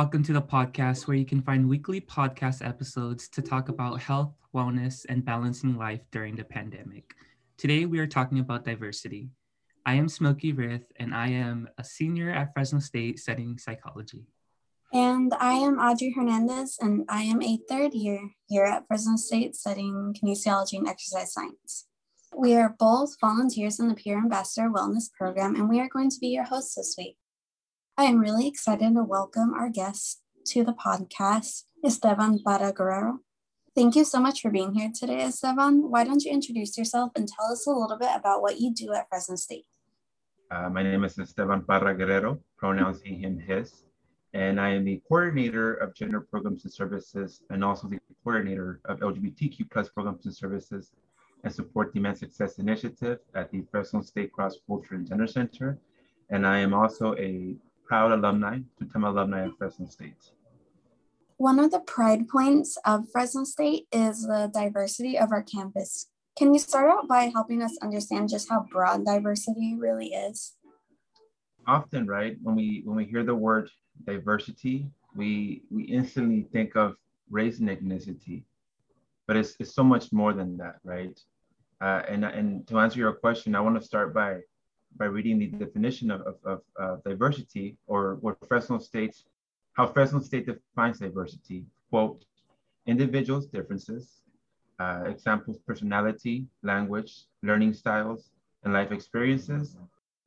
welcome to the podcast where you can find weekly podcast episodes to talk about health, wellness, and balancing life during the pandemic. Today, we are talking about diversity. I am Smokey Rith, and I am a senior at Fresno State studying psychology. And I am Audrey Hernandez, and I am a third year here at Fresno State studying kinesiology and exercise science. We are both volunteers in the Peer Ambassador Wellness Program, and we are going to be your hosts this week. I am really excited to welcome our guest to the podcast, Esteban Parra Guerrero. Thank you so much for being here today, Esteban. Why don't you introduce yourself and tell us a little bit about what you do at Fresno State? Uh, my name is Esteban Parra Guerrero, pronouns he, him, his, and I am the coordinator of gender programs and services and also the coordinator of LGBTQ plus programs and services and support the Men's Success Initiative at the Fresno State Cross Culture and Gender Center. And I am also a proud alumni, two-time alumni of Fresno State. One of the pride points of Fresno State is the diversity of our campus. Can you start out by helping us understand just how broad diversity really is? Often, right, when we when we hear the word diversity, we we instantly think of race and ethnicity, but it's, it's so much more than that, right? Uh, and and to answer your question, I want to start by by reading the definition of, of, of uh, diversity or what Fresno State, how Fresno State defines diversity. Quote, individuals' differences, uh, examples, personality, language, learning styles, and life experiences,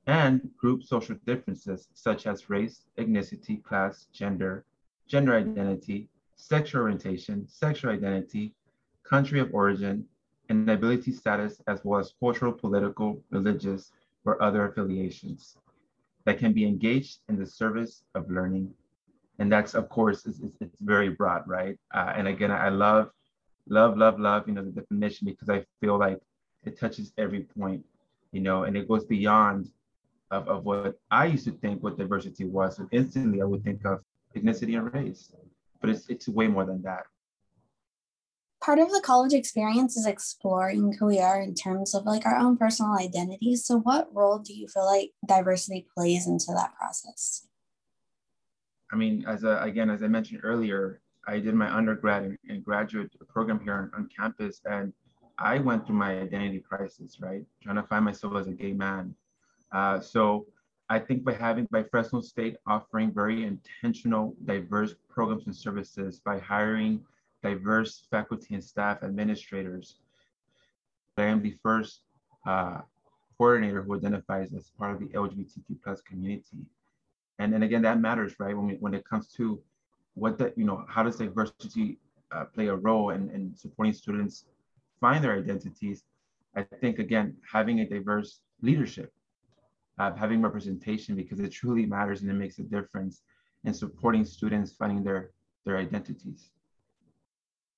and group social differences such as race, ethnicity, class, gender, gender identity, sexual orientation, sexual identity, country of origin, and ability status, as well as cultural, political, religious, or other affiliations that can be engaged in the service of learning. And that's, of course, it's, it's very broad, right? Uh, and again, I love, love, love, love, you know, the definition because I feel like it touches every point, you know, and it goes beyond of, of what I used to think what diversity was. So instantly I would think of ethnicity and race, but it's, it's way more than that part of the college experience is exploring who we are in terms of like our own personal identities. So, what role do you feel like diversity plays into that process? I mean, as a, again, as I mentioned earlier, I did my undergrad and, and graduate program here on, on, campus, and I went through my identity crisis, right? Trying to find myself as a gay man. Uh, so, I think by having by Fresno State offering very intentional, diverse programs and services by hiring diverse faculty and staff administrators. I am the first uh, coordinator who identifies as part of the LGBTQ plus community. And, and again, that matters, right? When, we, when it comes to what that, you know, how does diversity uh, play a role in, in supporting students find their identities? I think, again, having a diverse leadership, uh, having representation, because it truly matters and it makes a difference in supporting students finding their, their identities.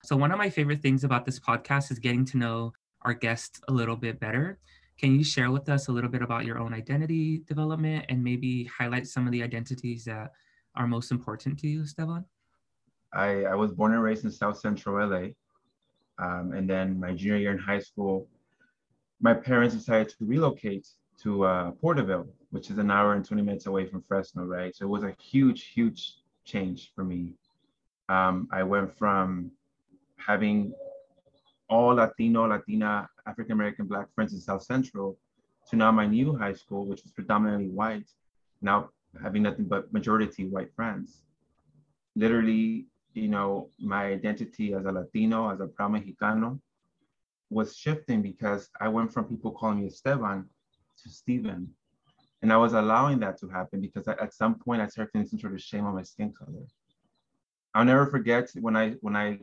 So, one of my favorite things about this podcast is getting to know our guests a little bit better. Can you share with us a little bit about your own identity development and maybe highlight some of the identities that are most important to you, Esteban? I, I was born and raised in South Central LA. Um, and then my junior year in high school, my parents decided to relocate to uh, Porterville, which is an hour and 20 minutes away from Fresno, right? So it was a huge, huge change for me. Um, I went from having all Latino, Latina, African American, Black friends in South Central to now my new high school, which is predominantly white, now having nothing but majority white friends. Literally, you know, my identity as a Latino, as a proud Mexicano, was shifting because I went from people calling me Esteban to Stephen. And I was allowing that to happen because I, at some point I started feeling some sort of shame on my skin color. I'll never forget when I when I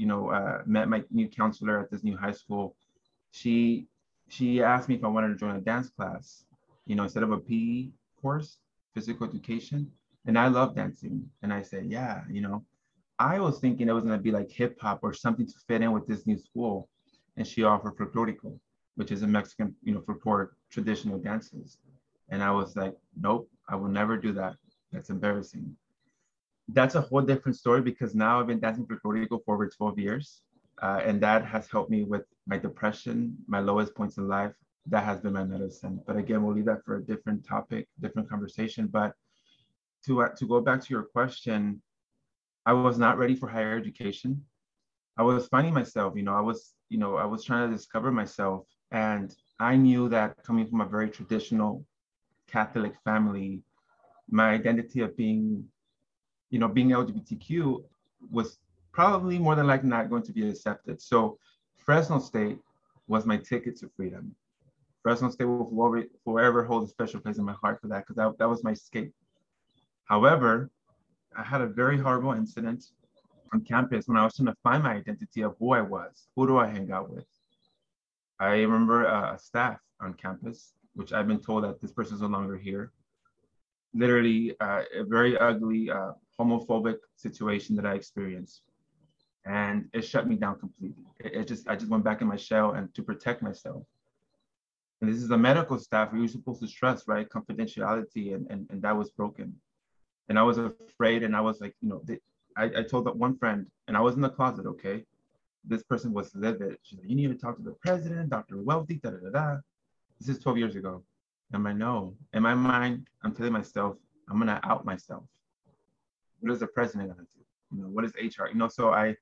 you know, uh, met my new counselor at this new high school, she she asked me if I wanted to join a dance class, you know, instead of a PE course, physical education. And I love dancing. And I said, yeah, you know, I was thinking it was to be like hip hop or something to fit in with this new school. And she offered folklorico, which is a Mexican, you know, folklore traditional dances. And I was like, nope, I will never do that. That's embarrassing that's a whole different story because now I've been dancing folklorico for over 12 years. Uh, and that has helped me with my depression, my lowest points in life. That has been my medicine. But again, we'll leave that for a different topic, different conversation. But to, uh, to go back to your question, I was not ready for higher education. I was finding myself, you know, I was, you know, I was trying to discover myself. And I knew that coming from a very traditional Catholic family, my identity of being, you know, being LGBTQ was probably more than likely not going to be accepted. So Fresno State was my ticket to freedom. Fresno State will forever hold a special place in my heart for that because that, that was my escape. However, I had a very horrible incident on campus when I was trying to find my identity of who I was. Who do I hang out with? I remember a staff on campus, which I've been told that this person is no longer here. Literally, uh, a very ugly, uh, homophobic situation that I experienced, and it shut me down completely. It, it, just, I just went back in my shell, and to protect myself. And this is a medical staff you're supposed to trust, right? Confidentiality, and, and, and that was broken. And I was afraid, and I was like, you know, I, I told that one friend, and I was in the closet, okay? This person was livid. She's like, you need to talk to the president, Dr. Welty, da da da da. This is 12 years ago. I'm like, no. In my mind, I'm telling myself, I'm gonna out myself. What is the president gonna do? You know, what is HR? You know, so I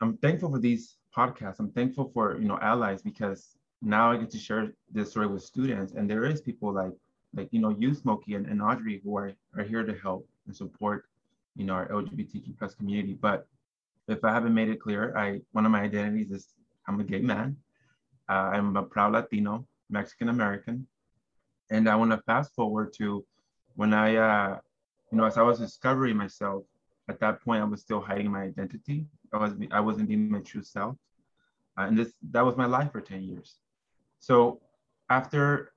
I'm thankful for these podcasts. I'm thankful for you know allies because now I get to share this story with students, and there is people like like you know you, Smokey, and, and Audrey who are, are here to help and support you know, our LGBTQ plus community. But if I haven't made it clear, I one of my identities is I'm a gay man. Uh, I'm a proud Latino, Mexican American, and I want to fast forward to when I, uh, you know, as I was discovering myself. At that point, I was still hiding my identity. I was I wasn't being my true self, uh, and this that was my life for ten years. So after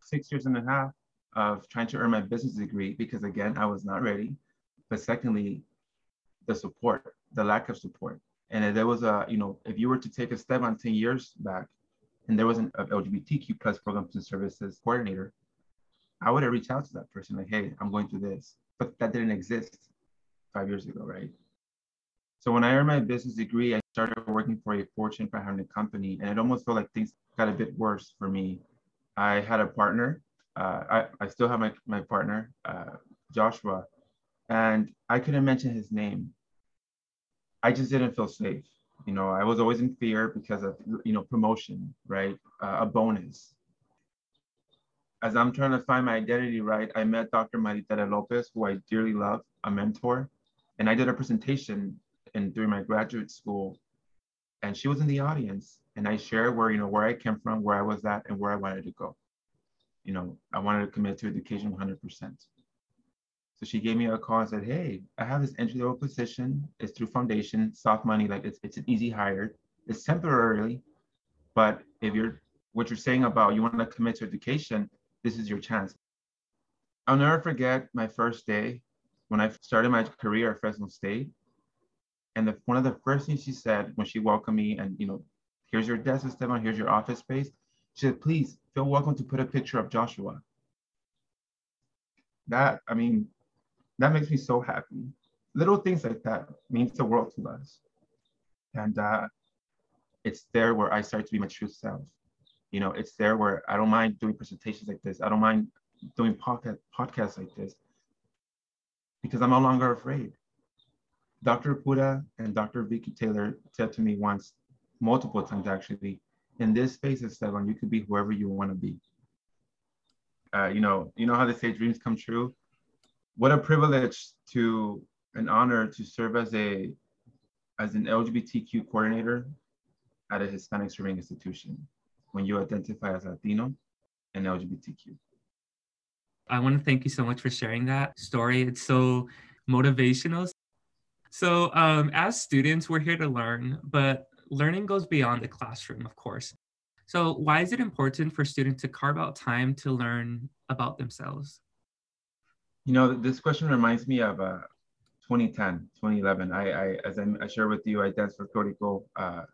six years and a half of trying to earn my business degree, because again I was not ready, but secondly, the support, the lack of support. And there was a, you know, if you were to take a step on 10 years back and there wasn't an LGBTQ plus programs and services coordinator, I would have reached out to that person like, hey, I'm going through this. But that didn't exist five years ago, right? So when I earned my business degree, I started working for a Fortune 500 company, and it almost felt like things got a bit worse for me. I had a partner. Uh, I, I still have my, my partner, uh, Joshua, and I couldn't mention his name. I just didn't feel safe. You know, I was always in fear because of you know promotion, right? Uh, a bonus. As I'm trying to find my identity, right, I met Dr. Maritela Lopez, who I dearly love, a mentor, and I did a presentation in during my graduate school, and she was in the audience, and I shared where you know where I came from, where I was at, and where I wanted to go. You know, I wanted to commit to education 100 percent. So she gave me a call and said, Hey, I have this entry level position. It's through foundation, soft money, like it's, it's an easy hire. It's temporarily, but if you're what you're saying about you want to commit to education, this is your chance. I'll never forget my first day when I started my career at Fresno State. And the, one of the first things she said when she welcomed me and, you know, here's your desk, Esteban, here's your office space. She said, please feel welcome to put a picture of Joshua. That, I mean, that makes me so happy. Little things like that means the world to us. And uh, it's there where I start to be my true self. You know, it's there where I don't mind doing presentations like this. I don't mind doing podcast, podcasts like this because I'm no longer afraid. Dr. Puda and Dr. Vicky Taylor said to me once, multiple times actually, in this space, Esteban, you could be whoever you want to be. Uh, you know, you know how they say dreams come true what a privilege to an honor to serve as a as an LGBTQ coordinator at a Hispanic serving institution when you identify as Latino and LGBTQ. I want to thank you so much for sharing that story. It's so motivational. So, um, as students, we're here to learn, but learning goes beyond the classroom, of course. So, why is it important for students to carve out time to learn about themselves? You know, this question reminds me of uh, 2010, 2011. I, I as I, shared with you, I danced for Código, uh,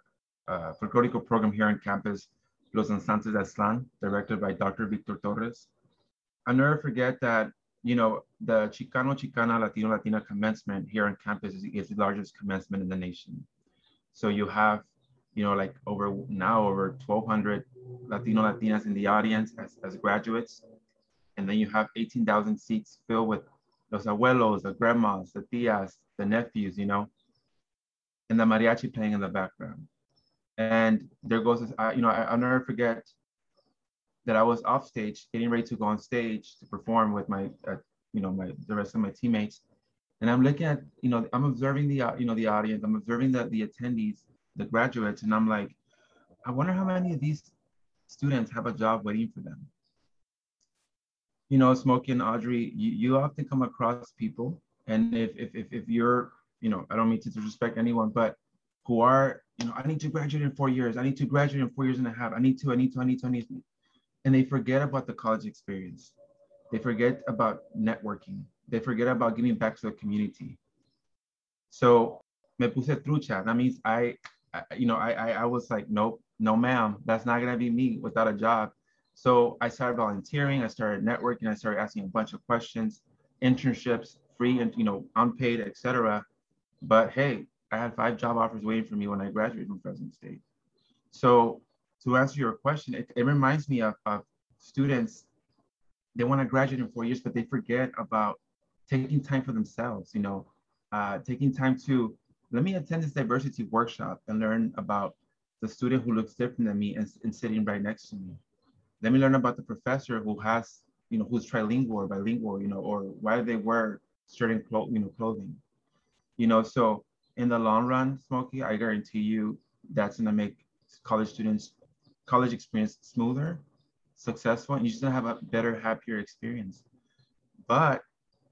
uh, for Código program here on campus, Los Danzantes de Aztlán, directed by Dr. Victor Torres. I'll never forget that, you know, the Chicano, Chicana, Latino, Latina commencement here on campus is, is the largest commencement in the nation. So you have, you know, like over now over 1,200 Latino, Latinas in the audience as, as graduates and then you have 18,000 seats filled with los abuelos, the grandmas, the tias, the nephews, you know, and the mariachi playing in the background. And there goes this, I, you know, I, will never forget that I was off stage, getting ready to go on stage to perform with my, uh, you know, my the rest of my teammates. And I'm looking at, you know, I'm observing the, uh, you know, the audience, I'm observing the, the attendees, the graduates, and I'm like, I wonder how many of these students have a job waiting for them. You know, Smokey and Audrey, you, you often come across people, and if, if, if, if you're, you know, I don't mean to disrespect anyone, but who are, you know, I need to graduate in four years, I need to graduate in four years and a half, I need to, I need to, I need to, I need to. And they forget about the college experience. They forget about networking. They forget about giving back to the community. So me puse trucha. That means I, I you know, I, I, I was like, nope, no ma'am, that's not gonna be me without a job. So I started volunteering, I started networking, I started asking a bunch of questions, internships, free and you know, unpaid, etc. But hey, I had five job offers waiting for me when I graduated from Fresno State. So to answer your question, it, it reminds me of, of students, they want to graduate in four years, but they forget about taking time for themselves, you know, uh, taking time to, let me attend this diversity workshop and learn about the student who looks different than me and, and sitting right next to me. Let me learn about the professor who has, you know, who's trilingual or bilingual, you know, or why they wear certain clo- you know, clothing. You know, so in the long run, Smokey, I guarantee you that's gonna make college students college experience smoother, successful, and you're just gonna have a better, happier experience. But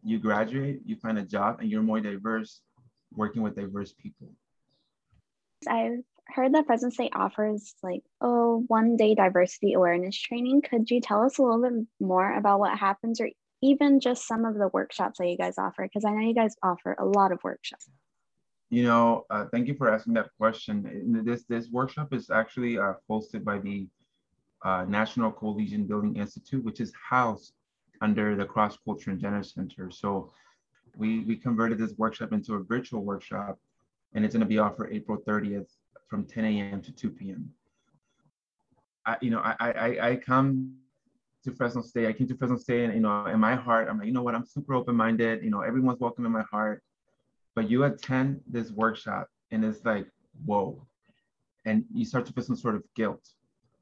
you graduate, you find a job, and you're more diverse, working with diverse people. I've heard that Fresno State offers like oh one day diversity awareness training. Could you tell us a little bit more about what happens, or even just some of the workshops that you guys offer? Because I know you guys offer a lot of workshops. You know, uh, thank you for asking that question. This this workshop is actually uh, hosted by the uh, National Coalition Building Institute, which is housed under the Cross Culture and Gender Center. So we we converted this workshop into a virtual workshop, and it's going to be offered April 30th from 10 a.m. to 2 p.m. I, you know, I, I I come to Fresno State. I came to Fresno State, and you know, in my heart, I'm like, you know what? I'm super open-minded. You know, everyone's welcome in my heart but you attend this workshop and it's like, whoa. And you start to feel some sort of guilt,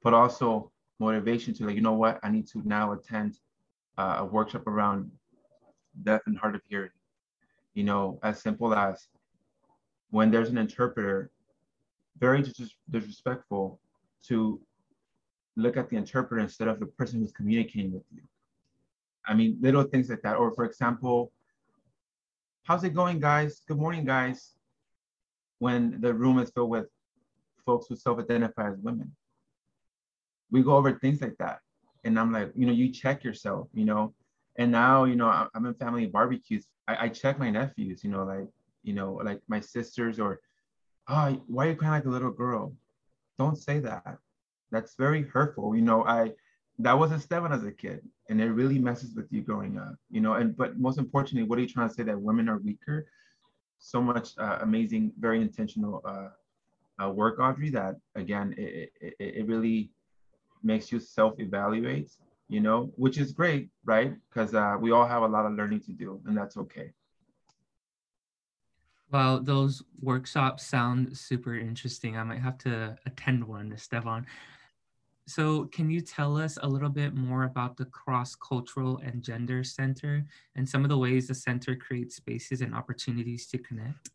but also motivation to like, you know what, I need to now attend uh, a workshop around deaf and hard of hearing. You know, as simple as when there's an interpreter, very dis- disrespectful to look at the interpreter instead of the person who's communicating with you. I mean, little things like that. Or for example, how's it going, guys? Good morning, guys. When the room is filled with folks who self-identify as women. We go over things like that. And I'm like, you know, you check yourself, you know. And now, you know, I'm in family barbecues. I, I check my nephews, you know, like, you know, like my sisters or, oh, why are you crying like a little girl? Don't say that. That's very hurtful. You know, I that was Esteban as a kid, and it really messes with you growing up, you know. And but most importantly, what are you trying to say that women are weaker? So much uh, amazing, very intentional uh, uh, work, Audrey. That again, it, it, it really makes you self-evaluate, you know, which is great, right? Because uh, we all have a lot of learning to do, and that's okay. Well, those workshops sound super interesting. I might have to attend one, Esteban. So, can you tell us a little bit more about the Cross Cultural and Gender Center and some of the ways the center creates spaces and opportunities to connect?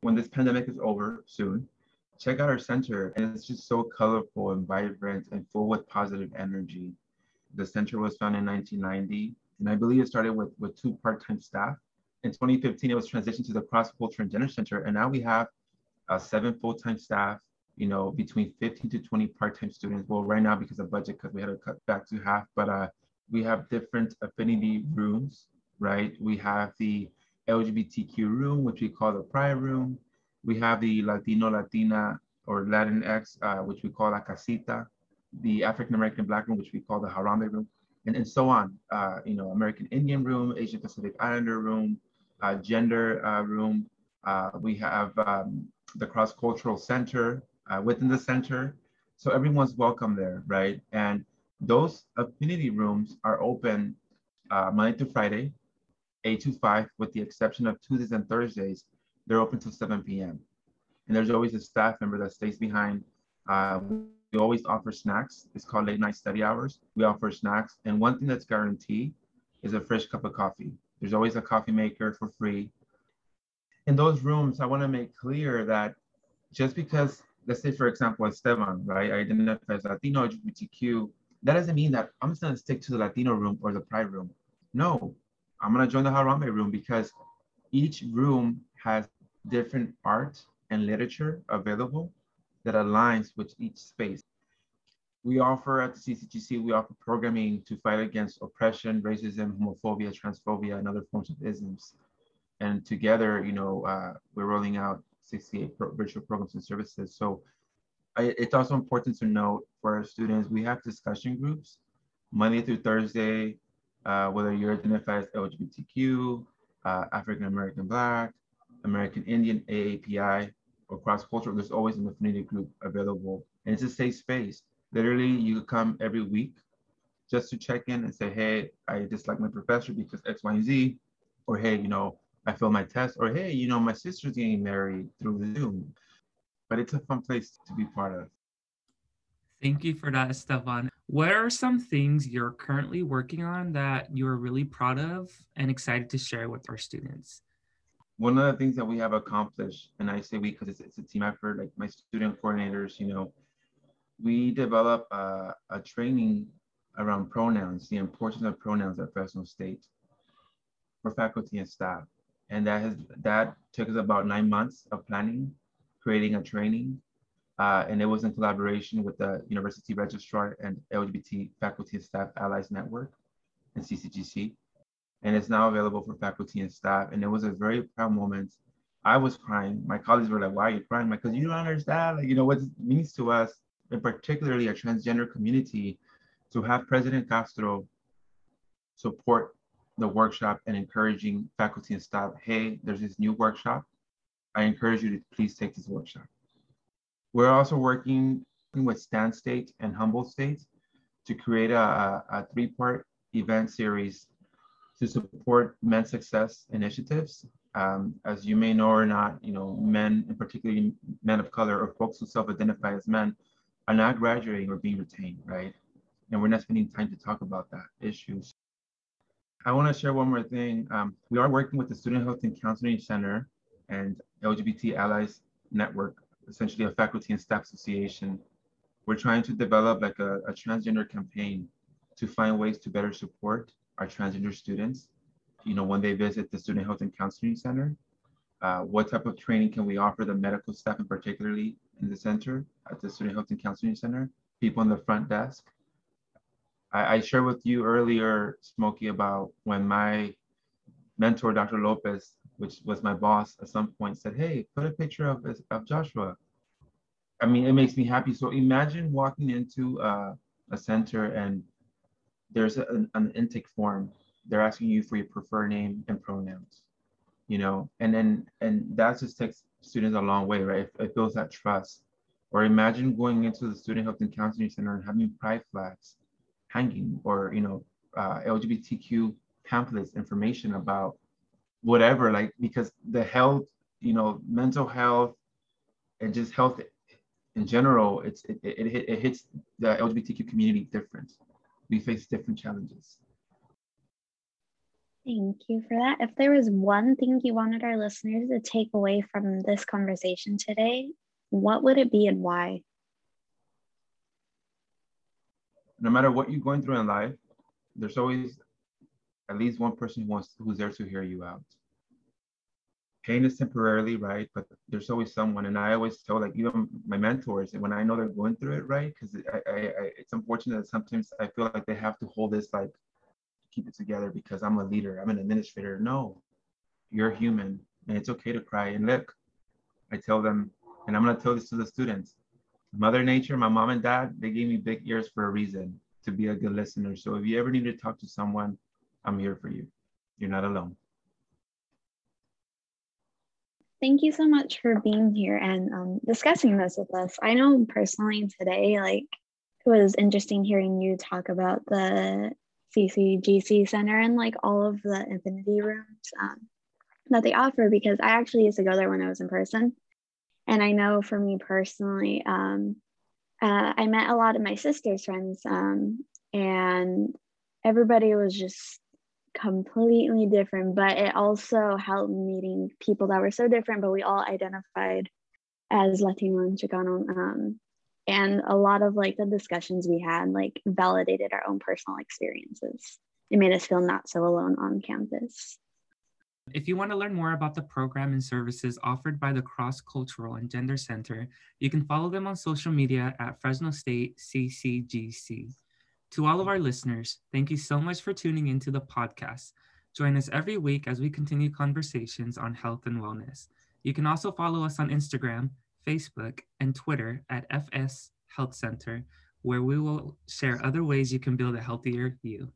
When this pandemic is over soon, check out our center. And it's just so colorful and vibrant and full with positive energy. The center was founded in 1990, and I believe it started with, with two part time staff. In 2015, it was transitioned to the Cross Cultural and Gender Center, and now we have uh, seven full time staff you know, between 15 to 20 part-time students. Well, right now because of budget, because we had to cut back to half, but uh, we have different affinity rooms, right? We have the LGBTQ room, which we call the Pride room. We have the Latino, Latina, or Latinx, uh, which we call La Casita. The African American Black room, which we call the Harambe room, and, and so on. Uh, you know, American Indian room, Asian Pacific Islander room, gender uh, room. Uh, we have um, the Cross Cultural Center, uh, within the center. So everyone's welcome there, right? And those affinity rooms are open uh, Monday to Friday 8 to 5, with the exception of Tuesdays and Thursdays, they're open till 7 p.m. And there's always a staff member that stays behind. Uh, we always offer snacks. It's called late night study hours. We offer snacks. And one thing that's guaranteed is a fresh cup of coffee. There's always a coffee maker for free. In those rooms, I want to make clear that just because, let's say, for example, Esteban, right, I identify as Latino, LGBTQ, that doesn't mean that I'm just going to stick to the Latino room or the Pride room. No, I'm going to join the Harambe room because each room has different art and literature available that aligns with each space. We offer at the CCGC, we offer programming to fight against oppression, racism, homophobia, transphobia, and other forms of isms. And together, you know, uh, we're rolling out 68 pro virtual programs and services. So I, it's also important to note for our students, we have discussion groups Monday through Thursday, uh, whether you're identified as LGBTQ, uh, African American Black, American Indian, AAPI, or cross cultural, there's always an affinity group available. And it's a safe space. Literally, you come every week just to check in and say, hey, I dislike my professor because X, Y, and Z. Or hey, you know, I failed my test. Or hey, you know, my sister's getting married through Zoom. But it's a fun place to be part of. Thank you for that, Esteban. What are some things you're currently working on that you're really proud of and excited to share with our students? One of the things that we have accomplished, and I say we because it's, it's, a team effort, like my student coordinators, you know, we develop a, a training around pronouns, the importance of pronouns at Fresno State for faculty and staff. And that has that took us about nine months of planning, creating a training uh, and it was in collaboration with the University Registrar and LGBT Faculty and Staff Allies Network and CCGC. And it's now available for faculty and staff. And it was a very proud moment. I was crying. My colleagues were like, why are you crying? Because you don't understand, like, you know, what it means to us, and particularly a transgender community, to have President Castro support the workshop and encouraging faculty and staff, hey, there's this new workshop. I encourage you to please take this workshop. We're also working with Stan State and Humboldt State to create a, a three-part event series to support men's success initiatives. Um, as you may know or not, you know, men, and particularly men of color or folks who self-identify as men, are not graduating or being retained, right? And we're not spending time to talk about that issues. I want to share one more thing. Um, we are working with the Student Health and Counseling Center and LGBT Allies Network essentially a faculty and staff association. We're trying to develop like a, a transgender campaign to find ways to better support our transgender students. You know, when they visit the Student Health and Counseling Center, uh, what type of training can we offer the medical staff and particularly in the center at the Student Health and Counseling Center, people in the front desk. I, I shared with you earlier, Smokey, about when my mentor, Dr. Lopez, which was my boss at some point said, hey, put a picture of, of Joshua. I mean, it makes me happy. So imagine walking into a center and there's an, an intake form. They're asking you for your preferred name and pronouns, you know, and then, and that just takes students a long way, right? It, it builds that trust. Or imagine going into the Student Health and Counseling Center and having pride flags hanging or, you know, uh, LGBTQ pamphlets, information about whatever, like because the health, you know, mental health and just health in general, it's it, it, it hits the LGBTQ community different. We face different challenges. Thank you for that. If there was one thing you wanted our listeners to take away from this conversation today, what would it be and why? No matter what you're going through in life, there's always at least one person who wants who's there to hear you out. Pain is temporarily, right? But there's always someone, and I always tell like even my mentors, and when I know they're going through it, right? Because I, I, I, it's unfortunate that sometimes I feel like they have to hold this like keep it together because I'm a leader, I'm an administrator. No, you're human, and it's okay to cry. And look, I tell them, and I'm gonna tell this to the students. Mother Nature, my mom and dad, they gave me big ears for a reason to be a good listener. So if you ever need to talk to someone, I'm here for you. You're not alone. Thank you so much for being here and um, discussing this with us. I know personally today, like, it was interesting hearing you talk about the CCGC Center and like all of the affinity rooms um, that they offer because I actually used to go there when I was in person. And I know for me personally, um, uh, I met a lot of my sister's friends um, and everybody was just completely different, but it also helped meeting people that were so different, but we all identified as Latino and Chicano. And a lot of like the discussions we had like validated our own personal experiences. It made us feel not so alone on campus. If you want to learn more about the program and services offered by the Cross Cultural and Gender Center, you can follow them on social media at Fresno State CCGC. To all of our listeners, thank you so much for tuning into the podcast. Join us every week as we continue conversations on health and wellness. You can also follow us on Instagram, Facebook, and Twitter at FS Health Center, where we will share other ways you can build a healthier you.